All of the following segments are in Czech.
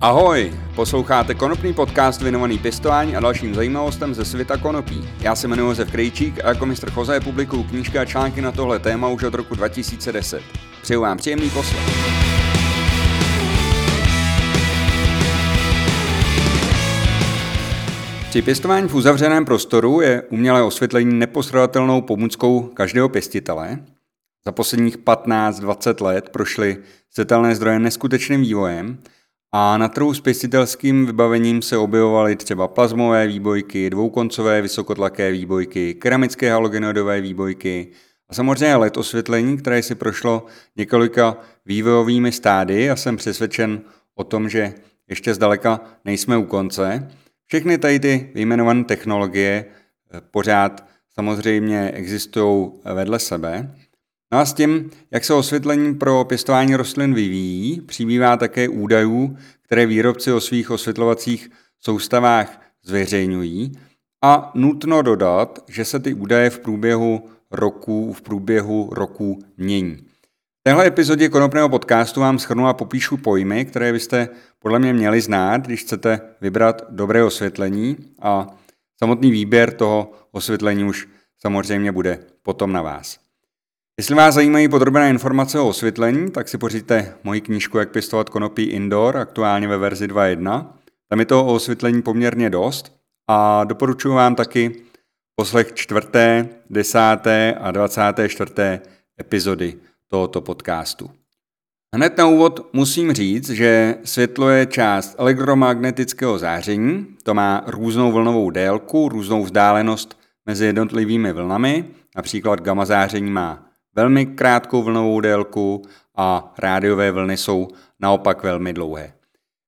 Ahoj, posloucháte konopný podcast věnovaný pěstování a dalším zajímavostem ze světa konopí. Já se jmenuji Josef Krejčík a jako mistr Choze publikuju knížky a články na tohle téma už od roku 2010. Přeju vám příjemný poslech. Při pěstování v uzavřeném prostoru je umělé osvětlení nepostradatelnou pomůckou každého pěstitele. Za posledních 15-20 let prošly světelné zdroje neskutečným vývojem a na trhu s pěstitelským vybavením se objevovaly třeba plazmové výbojky, dvoukoncové vysokotlaké výbojky, keramické halogenodové výbojky a samozřejmě LED osvětlení, které si prošlo několika vývojovými stády a jsem přesvědčen o tom, že ještě zdaleka nejsme u konce. Všechny tady ty vyjmenované technologie eh, pořád samozřejmě existují vedle sebe. No a s tím, jak se osvětlení pro pěstování rostlin vyvíjí, přibývá také údajů, které výrobci o svých osvětlovacích soustavách zveřejňují. A nutno dodat, že se ty údaje v průběhu roku, v průběhu roku mění. V téhle epizodě konopného podcastu vám schrnu a popíšu pojmy, které byste podle mě měli znát, když chcete vybrat dobré osvětlení a samotný výběr toho osvětlení už samozřejmě bude potom na vás. Jestli vás zajímají podrobné informace o osvětlení, tak si pořiďte moji knížku Jak pěstovat konopí indoor, aktuálně ve verzi 2.1. Tam je to o osvětlení poměrně dost a doporučuji vám taky poslech čtvrté, desáté a dvacáté čtvrté epizody tohoto podcastu. Hned na úvod musím říct, že světlo je část elektromagnetického záření, to má různou vlnovou délku, různou vzdálenost mezi jednotlivými vlnami, například gamma záření má velmi krátkou vlnovou délku a rádiové vlny jsou naopak velmi dlouhé.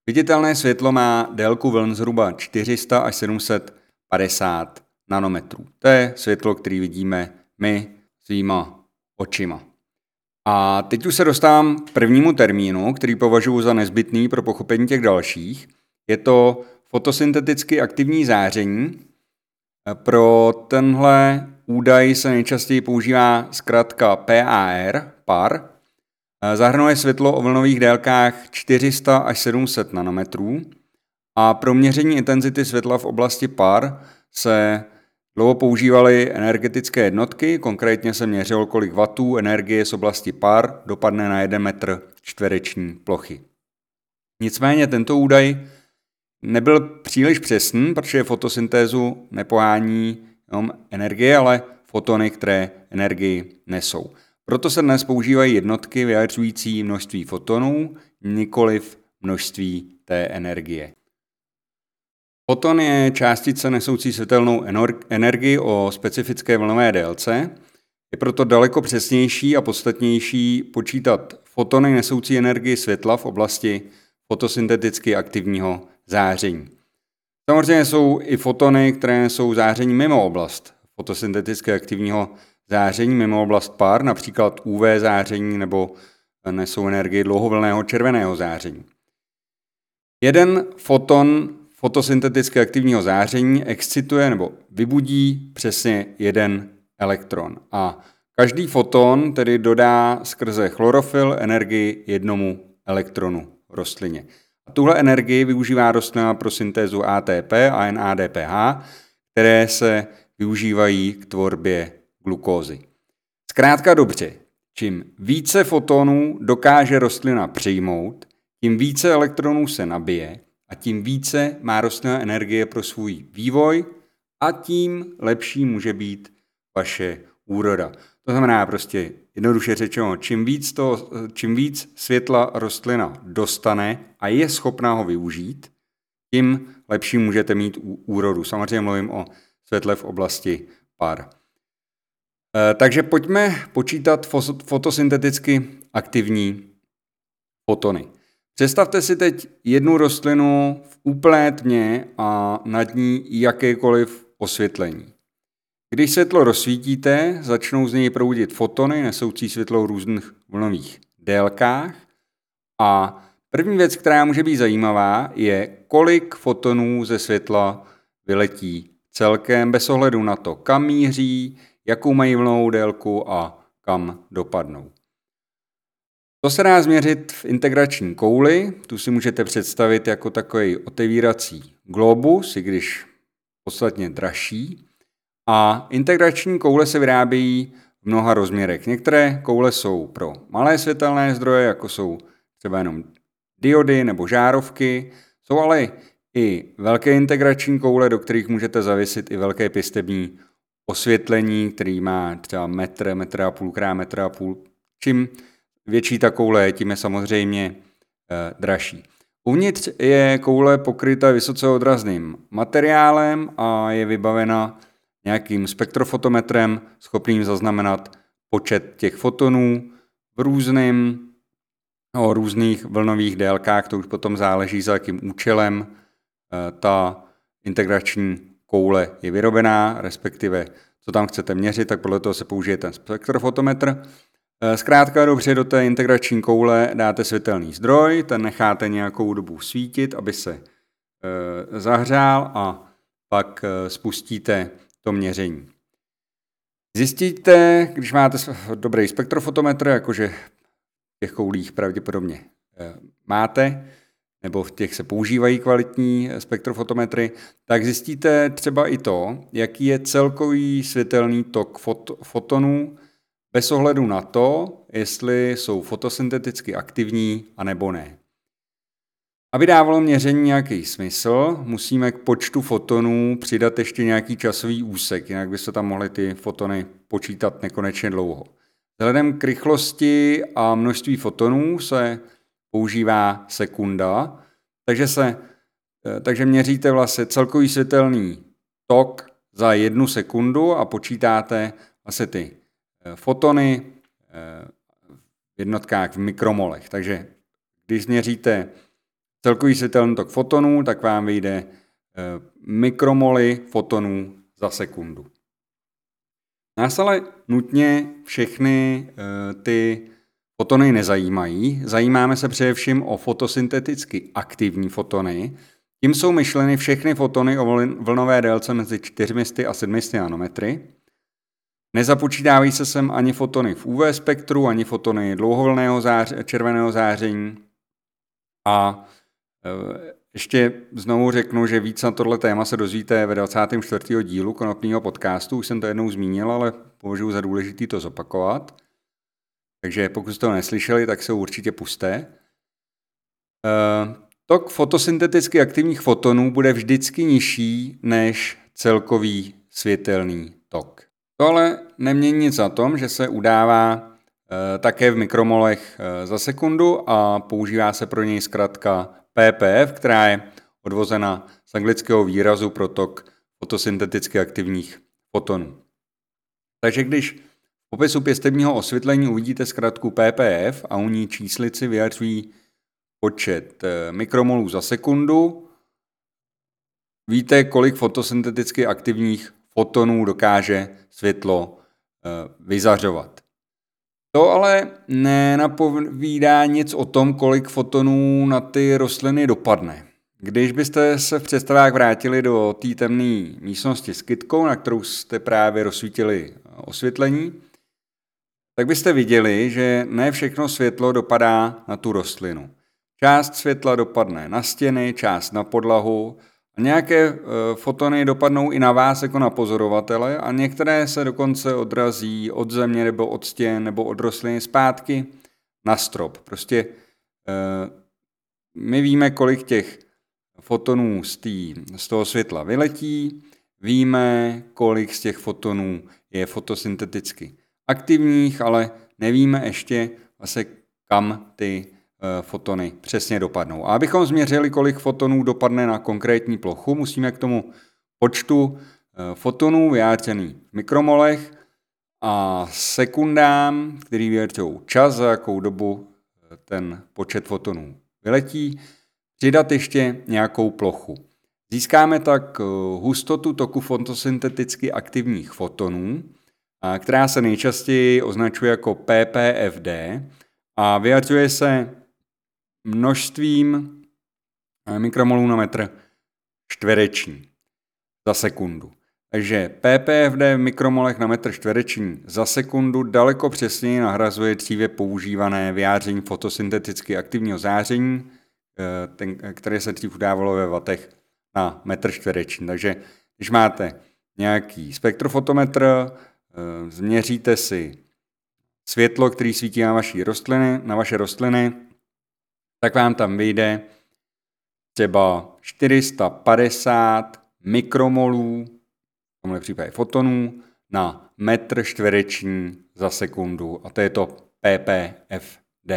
Viditelné světlo má délku vln zhruba 400 až 750 nanometrů. To je světlo, který vidíme my svýma očima. A teď už se dostávám k prvnímu termínu, který považuji za nezbytný pro pochopení těch dalších. Je to fotosynteticky aktivní záření. Pro tenhle údaj se nejčastěji používá zkrátka PAR, PAR. Zahrnuje světlo o vlnových délkách 400 až 700 nanometrů a pro měření intenzity světla v oblasti PAR se Dlouho používaly energetické jednotky, konkrétně se měřilo, kolik vatů energie z oblasti par dopadne na 1 metr čtvereční plochy. Nicméně tento údaj nebyl příliš přesný, protože fotosyntézu nepohání jenom energie, ale fotony, které energii nesou. Proto se dnes používají jednotky vyjadřující množství fotonů, nikoliv množství té energie. Foton je částice nesoucí světelnou energii o specifické vlnové délce. Je proto daleko přesnější a podstatnější počítat fotony nesoucí energii světla v oblasti fotosynteticky aktivního záření. Samozřejmě jsou i fotony, které jsou záření mimo oblast fotosynteticky aktivního záření, mimo oblast pár, například UV záření nebo nesou energii dlouhovlného červeného záření. Jeden foton fotosynteticky aktivního záření excituje nebo vybudí přesně jeden elektron. A každý foton tedy dodá skrze chlorofil energii jednomu elektronu rostlině. Tuhle energii využívá rostlina pro syntézu ATP a NADPH, které se využívají k tvorbě glukózy. Zkrátka dobře, čím více fotonů dokáže rostlina přijmout, tím více elektronů se nabije a tím více má rostlina energie pro svůj vývoj a tím lepší může být vaše úroda. To znamená prostě jednoduše řečeno, čím víc, to, čím víc světla rostlina dostane a je schopná ho využít, tím lepší můžete mít úrodu. Samozřejmě mluvím o světle v oblasti par. E, takže pojďme počítat fotosynteticky aktivní fotony. Představte si teď jednu rostlinu v úplné tmě a nad ní jakékoliv osvětlení. Když světlo rozsvítíte, začnou z něj proudit fotony nesoucí světlo v různých vlnových délkách a první věc, která může být zajímavá, je, kolik fotonů ze světla vyletí celkem bez ohledu na to, kam míří, jakou mají vlnovou délku a kam dopadnou. To se dá změřit v integrační kouli, tu si můžete představit jako takový otevírací globus, i když podstatně dražší. A integrační koule se vyrábějí v mnoha rozměrech. Některé koule jsou pro malé světelné zdroje, jako jsou třeba jenom diody nebo žárovky, jsou ale i velké integrační koule, do kterých můžete zavěsit i velké pěstební osvětlení, který má třeba metr, metr a půl krát metr a půl. Čím větší ta koule je, tím je samozřejmě eh, dražší. Uvnitř je koule pokryta vysoce odrazným materiálem a je vybavena nějakým spektrofotometrem schopným zaznamenat počet těch fotonů v různým, o různých vlnových délkách, to už potom záleží za jakým účelem eh, ta integrační koule je vyrobená, respektive co tam chcete měřit, tak podle toho se použije ten spektrofotometr. Eh, zkrátka dobře do té integrační koule dáte světelný zdroj, ten necháte nějakou dobu svítit, aby se e, zahřál a pak spustíte to měření. Zjistíte, když máte dobrý spektrofotometr, jakože v těch koulích pravděpodobně e, máte, nebo v těch se používají kvalitní spektrofotometry, tak zjistíte třeba i to, jaký je celkový světelný tok fot- fotonů, bez ohledu na to, jestli jsou fotosynteticky aktivní a nebo ne. Aby dávalo měření nějaký smysl, musíme k počtu fotonů přidat ještě nějaký časový úsek, jinak by se tam mohly ty fotony počítat nekonečně dlouho. Vzhledem k rychlosti a množství fotonů se používá sekunda, takže, se, eh, takže měříte vlastně celkový světelný tok za jednu sekundu a počítáte vlastně ty Eh, fotony eh, v jednotkách v mikromolech. Takže když změříte celkový světelný tok fotonů, tak vám vyjde eh, mikromoly fotonů za sekundu. Nás ale nutně všechny ty fotony nezajímají. Zajímáme se především o fotosynteticky aktivní fotony. Tím jsou myšleny všechny fotony o vlnové délce mezi 400 a 700 nanometry. Nezapočítávají se sem ani fotony v UV spektru, ani fotony dlouhovlného zář, červeného záření. A ještě znovu řeknu, že víc na tohle téma se dozvíte ve 24. dílu konopního podcastu. Už jsem to jednou zmínil, ale považuji za důležité to zopakovat. Takže pokud jste to neslyšeli, tak se určitě puste. E, tok fotosynteticky aktivních fotonů bude vždycky nižší než celkový světelný tok. To ale nemění nic na tom, že se udává eh, také v mikromolech eh, za sekundu a používá se pro něj zkrátka PPF, která je odvozena z anglického výrazu pro tok fotosynteticky aktivních fotonů. Takže když v popisu pěstebního osvětlení uvidíte zkrátku PPF a u ní číslici vyjadřují počet eh, mikromolů za sekundu, víte, kolik fotosynteticky aktivních fotonů dokáže světlo eh, vyzařovat. To ale nenapovídá nic o tom, kolik fotonů na ty rostliny dopadne. Když byste se v představách vrátili do té temné místnosti s kytkou, na kterou jste právě rozsvítili osvětlení, tak byste viděli, že ne všechno světlo dopadá na tu rostlinu. Část světla dopadne na stěny, část na podlahu, Nějaké e, fotony dopadnou i na vás jako na pozorovatele a některé se dokonce odrazí od země nebo od stěn nebo od rostliny zpátky na strop. Prostě e, my víme, kolik těch fotonů z, tý, z toho světla vyletí, víme, kolik z těch fotonů je fotosynteticky aktivních, ale nevíme ještě vlastně kam ty Eh, fotony přesně dopadnou. A abychom změřili, kolik fotonů dopadne na konkrétní plochu, musíme k tomu počtu eh, fotonů vyjádřený v mikromolech a sekundám, který vyjádřují čas, za jakou dobu eh, ten počet fotonů vyletí, přidat ještě nějakou plochu. Získáme tak hustotu toku fotosynteticky aktivních fotonů, která se nejčastěji označuje jako PPFD a vyjadřuje se množstvím eh, mikromolů na metr čtvereční za sekundu. Takže PPFD v mikromolech na metr čtvereční za sekundu daleko přesněji nahrazuje dříve používané vyjádření fotosynteticky aktivního záření, eh, ten, které se dřív udávalo ve vatech na metr čtvereční. Takže když máte nějaký spektrofotometr, eh, změříte si světlo, který svítí na, vaší rostliny, na vaše rostliny, tak vám tam vyjde třeba 450 mikromolů, v tomhle případě fotonů, na metr čtvereční za sekundu a to je to PPFD.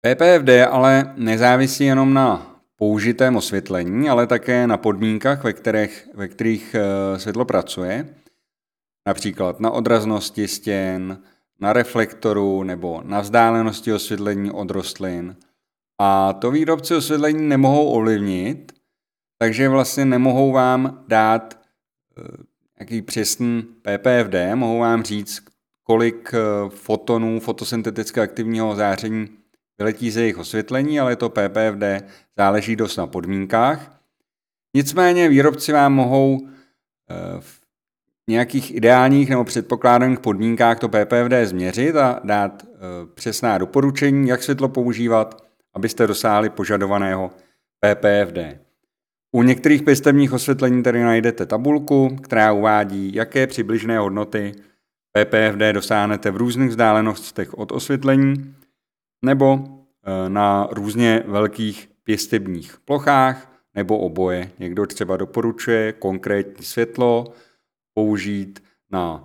PPFD ale nezávisí jenom na použitém osvětlení, ale také na podmínkách, ve kterých, ve kterých eh, světlo pracuje, například na odraznosti stěn, na reflektoru nebo na vzdálenosti osvětlení od rostlin. A to výrobci osvětlení nemohou ovlivnit, takže vlastně nemohou vám dát eh, nějaký přesný PPFD, mohou vám říct, kolik eh, fotonů fotosyntetické aktivního záření vyletí ze jejich osvětlení, ale to PPFD záleží dost na podmínkách. Nicméně výrobci vám mohou eh, v nějakých ideálních nebo předpokládaných podmínkách to PPFD změřit a dát přesná doporučení, jak světlo používat, abyste dosáhli požadovaného PPFD. U některých pěstebních osvětlení tady najdete tabulku, která uvádí, jaké přibližné hodnoty PPFD dosáhnete v různých vzdálenostech od osvětlení nebo eh, na různě velkých pěstebních plochách nebo oboje. Někdo třeba doporučuje konkrétní světlo použít na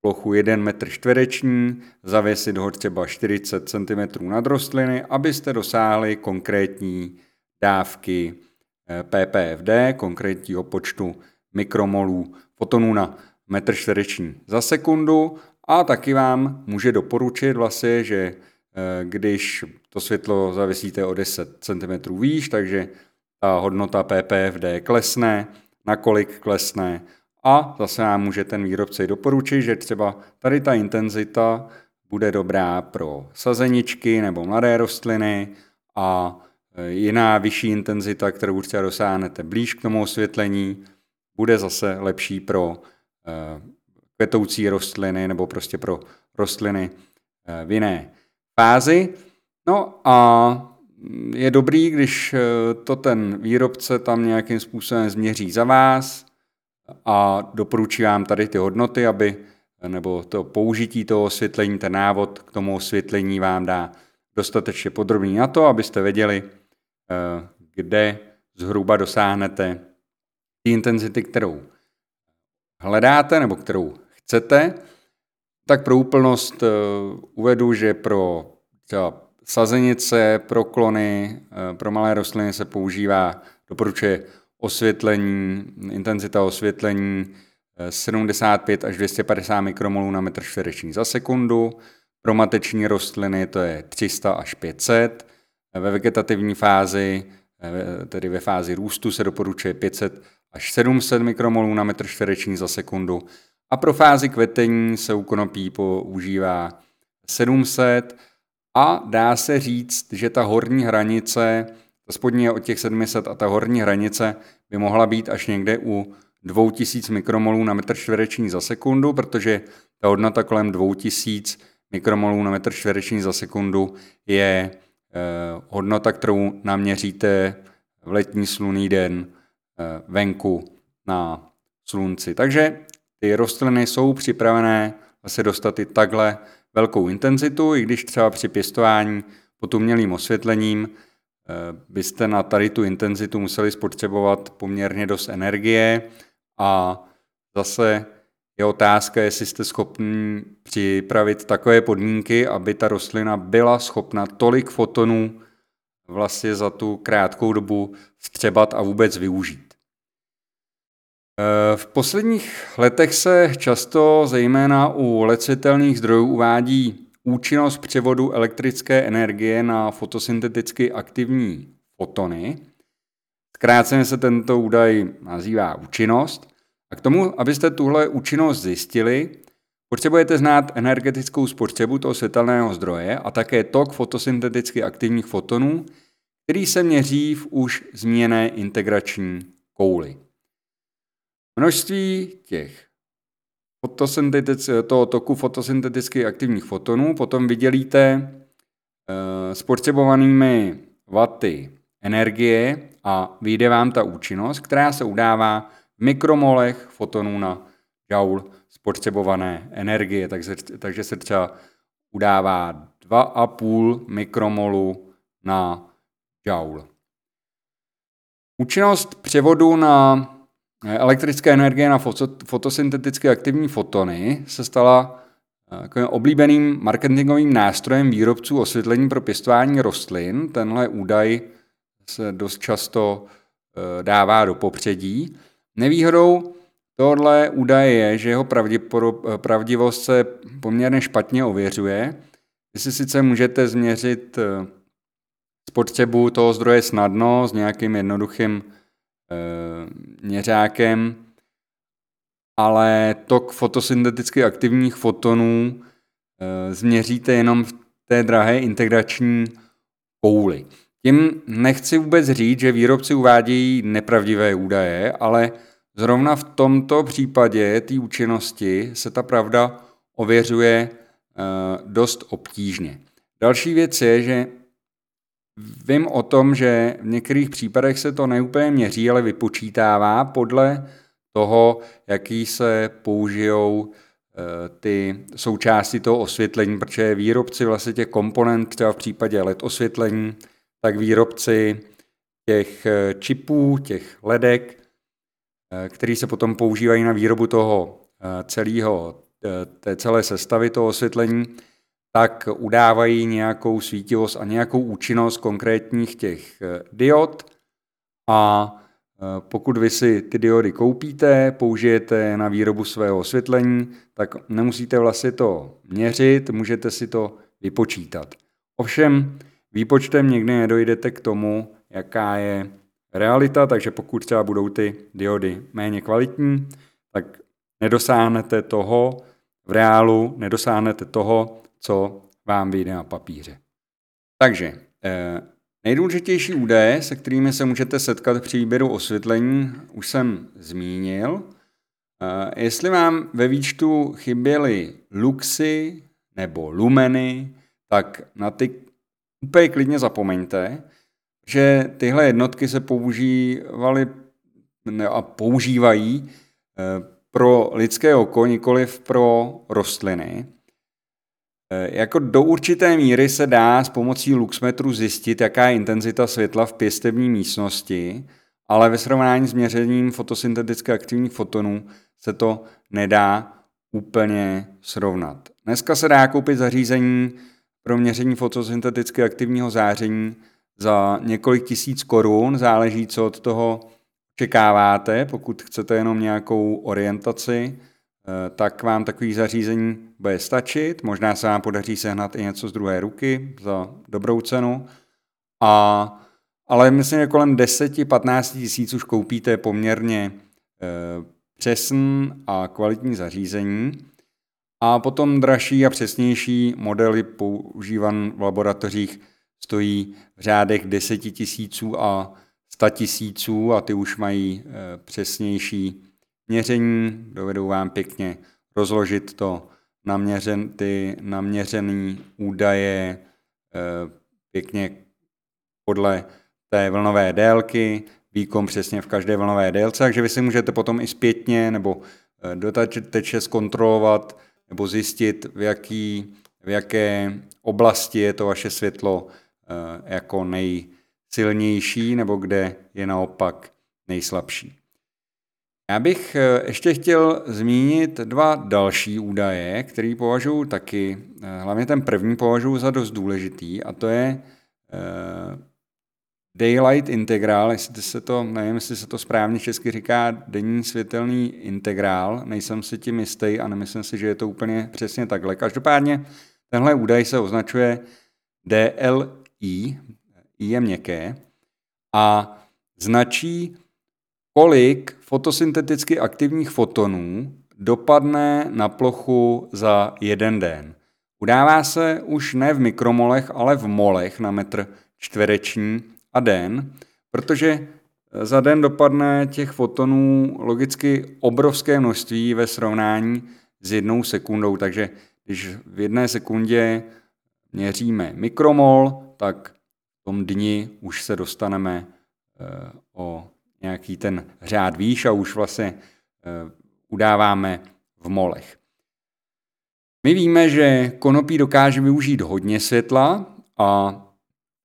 plochu 1 metr čtvereční, zavěsit ho třeba 40 cm nad rostliny, abyste dosáhli konkrétní dávky eh, PPFD, konkrétního počtu mikromolů fotonů na metr čtvereční za sekundu. A taky vám může doporučit vlastně, že eh, když to světlo zavěsíte o 10 cm výš, takže ta hodnota PPFD klesne, nakolik klesne a zase nám může ten výrobce doporučit, že třeba tady ta intenzita bude dobrá pro sazeničky nebo mladé rostliny a e, jiná vyšší intenzita, kterou třeba dosáhnete blíž k tomu osvětlení, bude zase lepší pro e, kvetoucí rostliny nebo prostě pro rostliny e, v jiné fázi. No a je dobrý, když to ten výrobce tam nějakým způsobem změří za vás, a doporučuji vám tady ty hodnoty, aby, nebo to použití toho osvětlení, ten návod k tomu osvětlení vám dá dostatečně podrobný na to, abyste věděli, eh, kde zhruba dosáhnete té intenzity, kterou hledáte nebo kterou chcete. Tak pro úplnost eh, uvedu, že pro sazenice, pro klony, eh, pro malé rostliny se používá, doporučuje osvětlení, intenzita osvětlení 75 eh, až 250 mikromolů na metr čtvereční za sekundu. Pro mateční rostliny to je 300 až 500. Ve vegetativní fázi, eh, tedy ve fázi růstu, se doporučuje 500 až 700 mikromolů na metr čtvereční za sekundu. A pro fázi kvetení se u konopí používá 700 a dá se říct, že ta horní hranice spodní je od těch 700 a ta horní hranice by mohla být až někde u 2000 mikromolů na metr čtvereční za sekundu, protože ta hodnota kolem 2000 mikromolů na metr čtvereční za sekundu je eh, hodnota, kterou naměříte v letní slunný den eh, venku na slunci. Takže ty rostliny jsou připravené se dostat i takhle velkou intenzitu, i když třeba při pěstování pod umělým osvětlením byste na tady tu intenzitu museli spotřebovat poměrně dost energie a zase je otázka, jestli jste schopni připravit takové podmínky, aby ta rostlina byla schopna tolik fotonů vlastně za tu krátkou dobu střebat a vůbec využít. Eh, v posledních letech se často, zejména u lecitelných zdrojů, uvádí účinnost převodu elektrické energie na fotosynteticky aktivní fotony. Zkráceně se tento údaj nazývá účinnost. A k tomu, abyste tuhle účinnost zjistili, potřebujete znát energetickou spotřebu toho světelného zdroje a také tok fotosynteticky aktivních fotonů, který se měří v už zmíněné integrační kouli. Množství těch toho toku fotosynteticky aktivních fotonů potom vydělíte e, spotřebovanými waty energie a vyjde vám ta účinnost, která se udává v mikromolech fotonů na joule spotřebované energie. Takže, takže se třeba udává 2,5 mikromolu na joule. Účinnost převodu na elektrické energie na fotosynteticky aktivní fotony se stala eh, oblíbeným marketingovým nástrojem výrobců osvětlení pro pěstování rostlin. Tenhle údaj se dost často eh, dává do popředí. Nevýhodou tohle údaje je, že jeho eh, pravdivost se poměrně špatně ověřuje. Vy si sice můžete změřit spotřebu toho zdroje snadno s nějakým jednoduchým Eh, měřákem, ale tok fotosynteticky aktivních fotonů eh, změříte jenom v té drahé integrační kouli. Tím nechci vůbec říct, že výrobci uvádějí nepravdivé údaje, ale zrovna v tomto případě té účinnosti se ta pravda ověřuje eh, dost obtížně. Další věc je, že Vím o tom, že v některých případech se to neúplně měří, ale vypočítává podle toho, jaký se použijou eh, ty součásti toho osvětlení, protože výrobci vlastně těch komponent, třeba v případě LED osvětlení, tak výrobci těch eh, čipů, těch ledek, eh, který se potom používají na výrobu toho celého, té celé sestavy toho osvětlení, tak udávají nějakou svítivost a nějakou účinnost konkrétních těch eh, diod a eh, pokud vy si ty diody koupíte, použijete na výrobu svého osvětlení, tak nemusíte vlastně to měřit, můžete si to vypočítat. Ovšem, výpočtem někdy nedojdete k tomu, jaká je realita, takže pokud třeba budou ty diody méně kvalitní, tak nedosáhnete toho v reálu, nedosáhnete toho, co vám vyjde na papíře. Takže eh, nejdůležitější údaje, se kterými se můžete setkat při výběru osvětlení, už jsem zmínil. Eh, jestli vám ve výčtu chyběly luxy nebo lumeny, tak na ty úplně klidně zapomeňte, že tyhle jednotky se používaly a používají eh, pro lidské oko, nikoliv pro rostliny. Eh, jako do určité míry se dá s pomocí luxmetru zjistit, jaká je intenzita světla v pěstební místnosti, ale ve srovnání s měřením fotosynteticky aktivních fotonů se to nedá úplně srovnat. Dneska se dá koupit zařízení pro měření fotosynteticky aktivního záření za několik tisíc korun, záleží, co od toho čekáváte, pokud chcete jenom nějakou orientaci, tak vám takový zařízení bude stačit. Možná se vám podaří sehnat i něco z druhé ruky za dobrou cenu. A, ale myslím, že kolem 10-15 tisíc už koupíte poměrně e, přesný a kvalitní zařízení. A potom dražší a přesnější modely používan v laboratořích stojí v řádech 10 tisíců a 100 tisíců a ty už mají e, přesnější měření, dovedou vám pěkně rozložit to naměřen, ty naměřené údaje eh, pěkně podle té vlnové délky, výkon přesně v každé vlnové délce, takže vy si můžete potom i zpětně nebo eh, dotateče zkontrolovat nebo zjistit, v, jaký, v jaké oblasti je to vaše světlo eh, jako nejsilnější nebo kde je naopak nejslabší. Já bych eh, ještě chtěl zmínit dva další údaje, který považuji taky, eh, hlavně ten první považuji za dost důležitý, a to je uh, Daylight Integral, jestli se to, nevím, jestli se to správně česky říká, denní světelný integrál, nejsem si tím jistý a nemyslím si, že je to úplně přesně takhle. Každopádně tenhle údaj se označuje DLI, I je měkké, a značí kolik fotosynteticky aktivních fotonů dopadne na plochu za jeden den. Udává se už ne v mikromolech, ale v molech na metr čtvereční a den, protože za den dopadne těch fotonů logicky obrovské množství ve srovnání s jednou sekundou, takže když v jedné sekundě měříme mikromol, tak v tom dni už se dostaneme eh, o nějaký ten řád výš a už vlastně eh, udáváme v molech. My víme, že konopí dokáže využít hodně světla a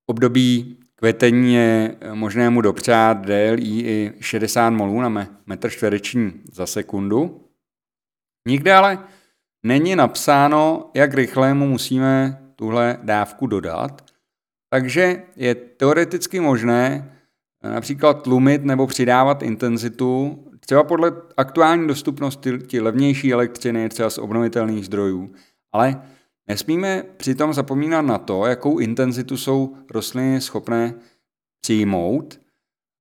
období kvetení je možné mu dopřát DLI i 60 molů na metr čtvereční za sekundu. Nikde ale není napsáno, jak rychle mu musíme tuhle dávku dodat, takže je teoreticky možné například tlumit nebo přidávat intenzitu třeba podle aktuální dostupnosti levnější elektřiny, třeba z obnovitelných zdrojů. Ale nesmíme přitom zapomínat na to, jakou intenzitu jsou rostliny schopné přijmout,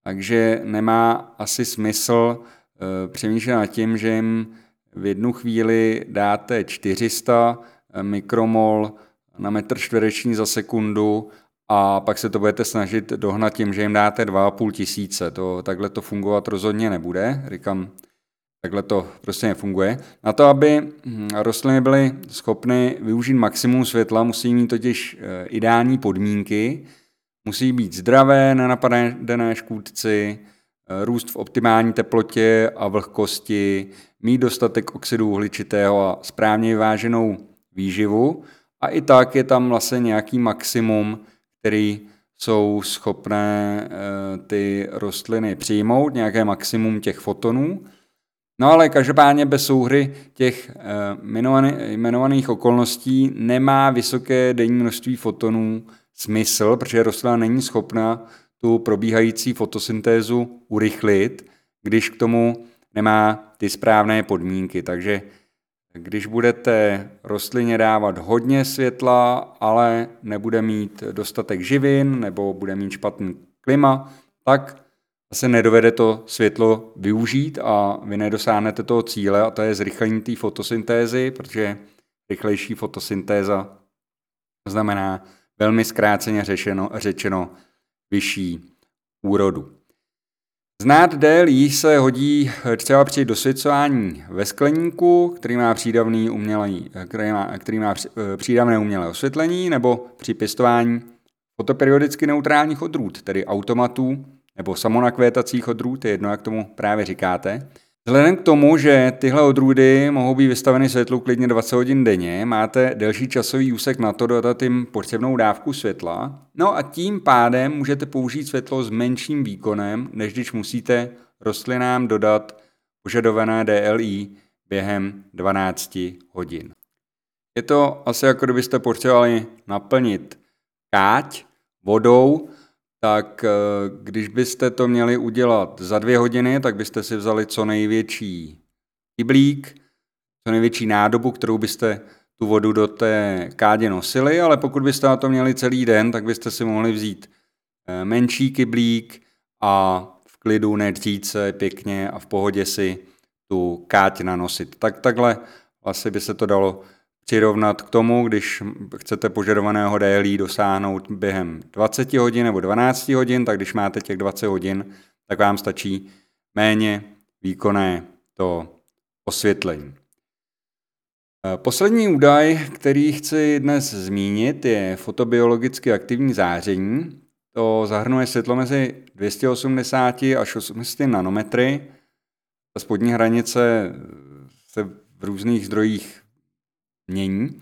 takže nemá asi smysl uh, přemýšlet nad tím, že jim v jednu chvíli dáte 400 eh, mikromol na metr čtvereční za sekundu a pak se to budete snažit dohnat tím, že jim dáte 2,5 tisíce. To, takhle to fungovat rozhodně nebude. Říkám, takhle to prostě nefunguje. Na to, aby hm, rostliny byly schopny využít maximum světla, musí mít totiž eh, ideální podmínky, musí být zdravé, nenapadené škůdci, eh, růst v optimální teplotě a vlhkosti, mít dostatek oxidu uhličitého a správně vyváženou výživu. A i tak je tam vlastně nějaký maximum které jsou schopné eh, ty rostliny přijmout, nějaké maximum těch fotonů. No ale každopádně bez souhry těch eh, jmenovaných okolností nemá vysoké denní množství fotonů smysl, protože rostlina není schopna tu probíhající fotosyntézu urychlit, když k tomu nemá ty správné podmínky. Takže když budete rostlině dávat hodně světla, ale nebude mít dostatek živin nebo bude mít špatný klima, tak se nedovede to světlo využít a vy nedosáhnete toho cíle a to je zrychlení té fotosyntézy, protože rychlejší fotosyntéza znamená velmi zkráceně řečeno, řečeno vyšší úrodu. Znát DLI se hodí třeba při dosvěcování ve skleníku, který má, přídavný umělý, který má, který má přídavné umělé osvětlení, nebo při pěstování fotoperiodicky neutrálních odrůd, tedy automatů nebo samonakvétacích odrůd, je jedno, jak tomu právě říkáte. Vzhledem k tomu, že tyhle odrůdy mohou být vystaveny světlu klidně 20 hodin denně, máte delší časový úsek na to dodat jim potřebnou dávku světla, no a tím pádem můžete použít světlo s menším výkonem, než když musíte rostlinám dodat požadované DLI během 12 hodin. Je to asi jako kdybyste potřebovali naplnit káť vodou, tak eh, když byste to měli udělat za dvě hodiny, tak byste si vzali co největší kyblík, co největší nádobu, kterou byste tu vodu do té kádě nosili, ale pokud byste na to měli celý den, tak byste si mohli vzít eh, menší kyblík a v klidu nedřít se pěkně a v pohodě si tu káť nanosit. Tak takhle vlastně by se to dalo přirovnat k tomu, když chcete požadovaného DLI dosáhnout během 20 hodin nebo 12 hodin, tak když máte těch 20 hodin, tak vám stačí méně výkonné to osvětlení. Eh, poslední údaj, který chci dnes zmínit, je fotobiologicky aktivní záření. To zahrnuje světlo mezi 280 až 800 nanometry. Ta spodní hranice se v různých zdrojích mění,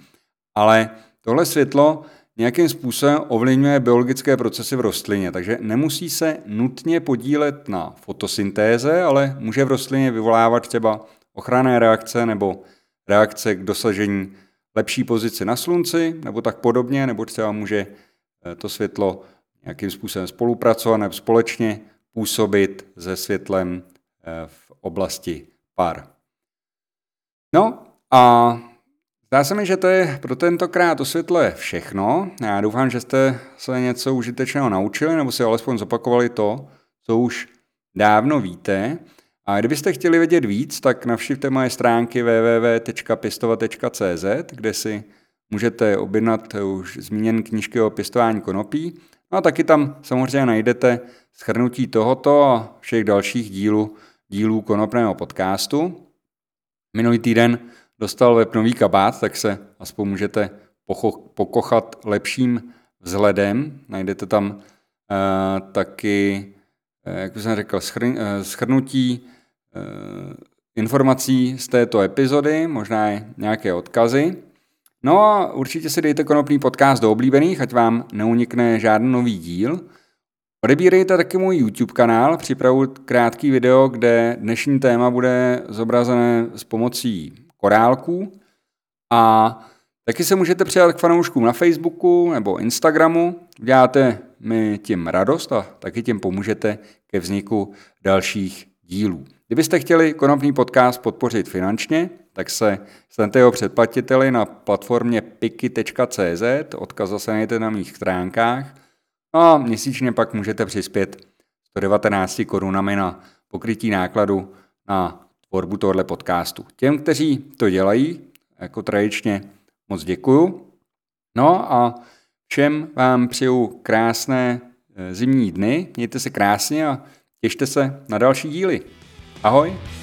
ale tohle světlo nějakým způsobem ovlivňuje biologické procesy v rostlině, takže nemusí se nutně podílet na fotosyntéze, ale může v rostlině vyvolávat třeba ochranné reakce nebo reakce k dosažení lepší pozice na slunci nebo tak podobně, nebo třeba může eh, to světlo nějakým způsobem spolupracovat nebo společně působit se světlem eh, v oblasti par. No a Zdá se mi, že to je pro tentokrát osvětle všechno. Já doufám, že jste se něco užitečného naučili, nebo si alespoň zopakovali to, co už dávno víte. A kdybyste chtěli vědět víc, tak navštivte moje stránky www.pistova.cz, kde si můžete objednat už zmíněn knížky o pěstování konopí. No a taky tam samozřejmě najdete schrnutí tohoto a všech dalších dílů, dílů konopného podcastu. Minulý týden dostal web nový kabát, tak se aspoň můžete pokochat lepším vzhledem. Najdete tam uh, taky, uh, jak jsem řekl, schrn, uh, schrnutí uh, informací z této epizody, možná i nějaké odkazy. No a určitě si dejte konopný podcast do oblíbených, ať vám neunikne žádný nový díl. Odebírejte taky můj YouTube kanál, připravu krátký video, kde dnešní téma bude zobrazené s pomocí korálků a taky se můžete přidat k fanouškům na Facebooku nebo Instagramu. Děláte mi tím radost a taky tím pomůžete ke vzniku dalších dílů. Kdybyste chtěli konopný podcast podpořit finančně, tak se stanete jeho předplatiteli na platformě piki.cz, odkaz zase najdete na mých stránkách. No a měsíčně pak můžete přispět 119 korunami na pokrytí nákladu na tvorbu tohle podcastu. Těm, kteří to dělají, jako tradičně moc děkuju. No a všem vám přeju krásné eh, zimní dny, mějte se krásně a těšte se na další díly. Ahoj!